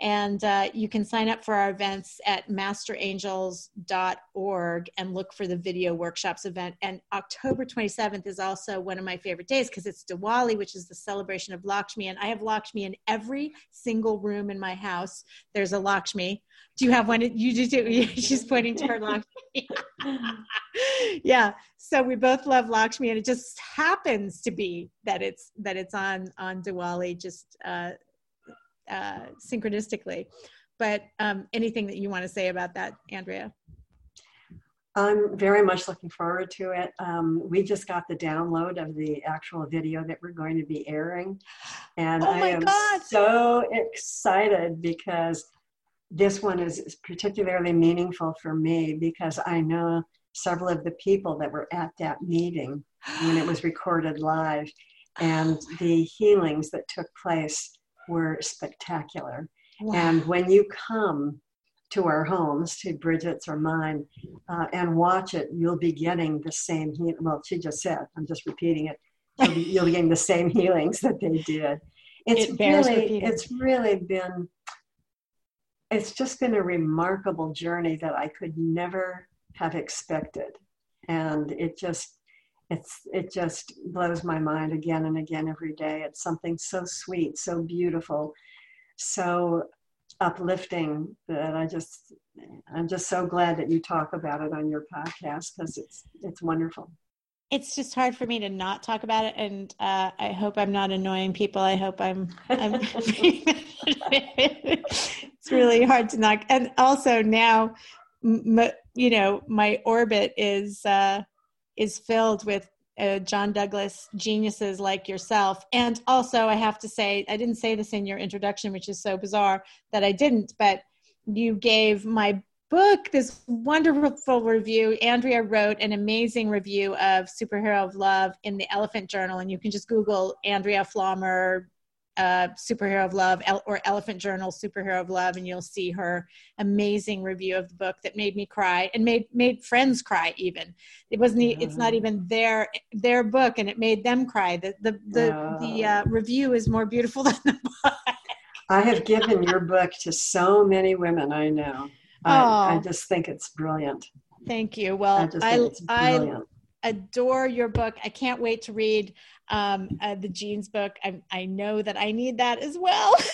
S1: and uh, you can sign up for our events at masterangels.org and look for the video workshops event. And October 27th is also one of my favorite days because it's Diwali, which is the celebration of Lakshmi. And I have Lakshmi in every single room in my house. There's a Lakshmi. Do you have one? You do. She's pointing to her Lakshmi. yeah. So we both love Lakshmi, and it just happens to be that it's that it's on on Diwali. Just uh, uh, synchronistically. But um, anything that you want to say about that, Andrea?
S2: I'm very much looking forward to it. Um, we just got the download of the actual video that we're going to be airing. And
S1: oh I am
S2: God. so excited because this one is particularly meaningful for me because I know several of the people that were at that meeting when it was recorded live and the healings that took place were spectacular. Wow. And when you come to our homes, to Bridget's or mine, uh, and watch it, you'll be getting the same healing. Well, she just said, I'm just repeating it. You'll be, you'll be getting the same healings that they did. It's
S1: It
S2: really,
S1: repeating.
S2: it's really been, it's just been a remarkable journey that I could never have expected, and it just, it's, it just blows my mind again and again every day. It's something so sweet, so beautiful, so uplifting that I just I'm just so glad that you talk about it on your podcast because it's it's wonderful.
S1: It's just hard for me to not talk about it, and uh, I hope I'm not annoying people. I hope I'm. I'm it's really hard to knock, and also now, m- you know, my orbit is uh, is filled with uh, John Douglas geniuses like yourself. And also, I have to say, I didn't say this in your introduction, which is so bizarre that I didn't, but you gave my book this wonderful review. Andrea wrote an amazing review of Superhero of Love in the Elephant Journal, and you can just Google Andrea Pflaumer uh, Superhero of Love or Elephant Journal Superhero of Love, and you'll see her amazing review of the book that made me cry and made made friends cry. Even it wasn't. e- It's not even their their book, and it made them cry. The the the, the uh, review is more beautiful than the book.
S2: I have given your book to so many women I know. I, I just think it's brilliant.
S1: Thank you.
S2: I
S1: Well,
S2: just
S1: I I
S2: brilliant.
S1: Adore your book. I can't wait to read um, uh, the jeans book. I, I know that I need that as well.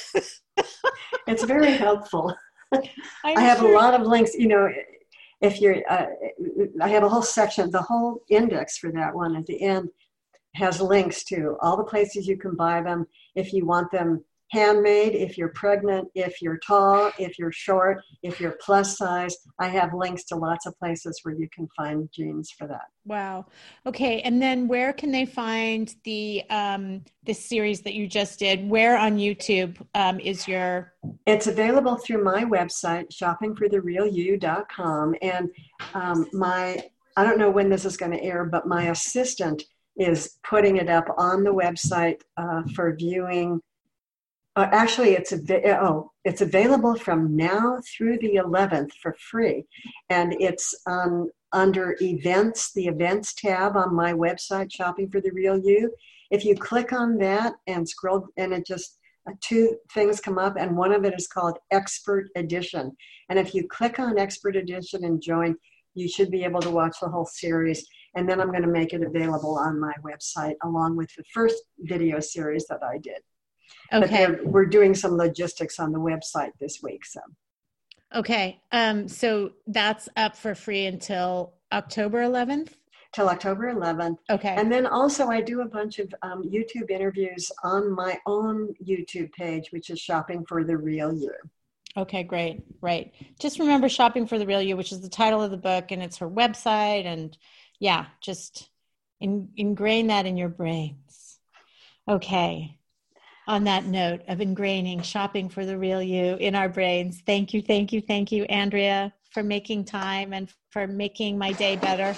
S2: It's very helpful.
S1: I'm
S2: I have
S1: sure-
S2: a lot of links. You know, if you're, uh, I have a whole section. The whole index for that one at the end has links to all the places you can buy them. If you want them handmade, if you're pregnant, if you're tall, if you're short, if you're plus size, I have links to lots of places where you can find jeans for that.
S1: Wow. Okay. And then where can they find the um, this series that you just did? Where on YouTube um, is your?
S2: It's available through my website, shoppingfortherealyou.com. And um, my, I don't know when this is going to air, but my assistant is putting it up on the website uh, for viewing. Uh, actually, it's a oh, it's available from now through the 11th for free, and it's um, under events, the events tab on my website, Shopping for the Real You. If you click on that and scroll, and it just uh, two things come up, and one of it is called Expert Edition. And if you click on Expert Edition and join, you should be able to watch the whole series. And then I'm going to make it available on my website along with the first video series that I did. But
S1: Okay.
S2: they're- we're doing some logistics on the website this week. So
S1: Okay. Um, so that's up for free until October 11th.
S2: till October 11th.
S1: Okay.
S2: And then also, I do a bunch of um, YouTube interviews on my own YouTube page, which is Shopping for the Real You.
S1: Okay, great. Right. Just remember Shopping for the Real You, which is the title of the book, and it's her website. And yeah, just in, ingrain that in your brains. Okay. On that note of ingraining Shopping for the Real You in our brains, thank you, thank you, thank you, Andrea, for making time and for making my day better.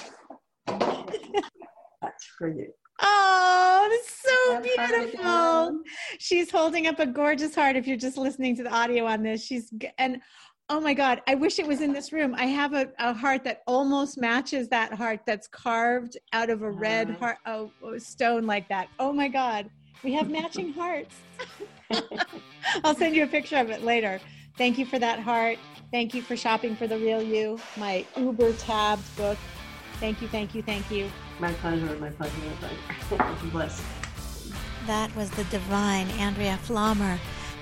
S2: That's for you.
S1: Oh, that's so beautiful. She's holding up a gorgeous heart if you're just listening to the audio on this. She's and oh my god, I wish it was in this room. I have a, a heart that almost matches that heart that's carved out of a red
S2: ah.
S1: heart oh, oh, stone like that. Oh my god. We have matching hearts. I'll send you a picture of it later. Thank you for that heart. Thank you for shopping for the real you, my Uber tabbed book. Thank you, thank you, thank you.
S2: My pleasure, my pleasure, my pleasure. It's a bliss.
S3: That was the divine Andrea Pflaumer.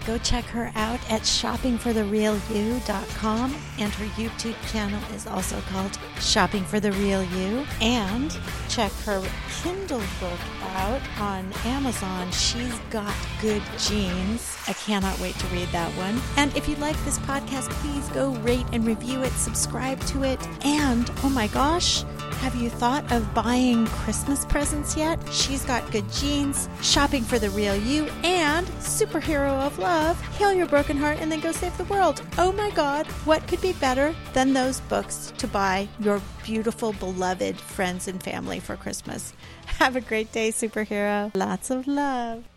S3: Go check her out at shoppingfortherealyou.com and her YouTube channel is also called Shopping for the Real You. And check her Kindle book out on Amazon. She's got good jeans. I cannot wait to read that one. And if you like this podcast, please go rate and review it, subscribe to it. And oh my gosh, have you thought of buying Christmas presents yet? She's got good jeans, shopping for the real you, and superhero of love. Heal your broken heart and then go save the world. Oh my God, what could be better than those books to buy your beautiful, beloved friends and family for Christmas? Have a great day, superhero. Lots of love.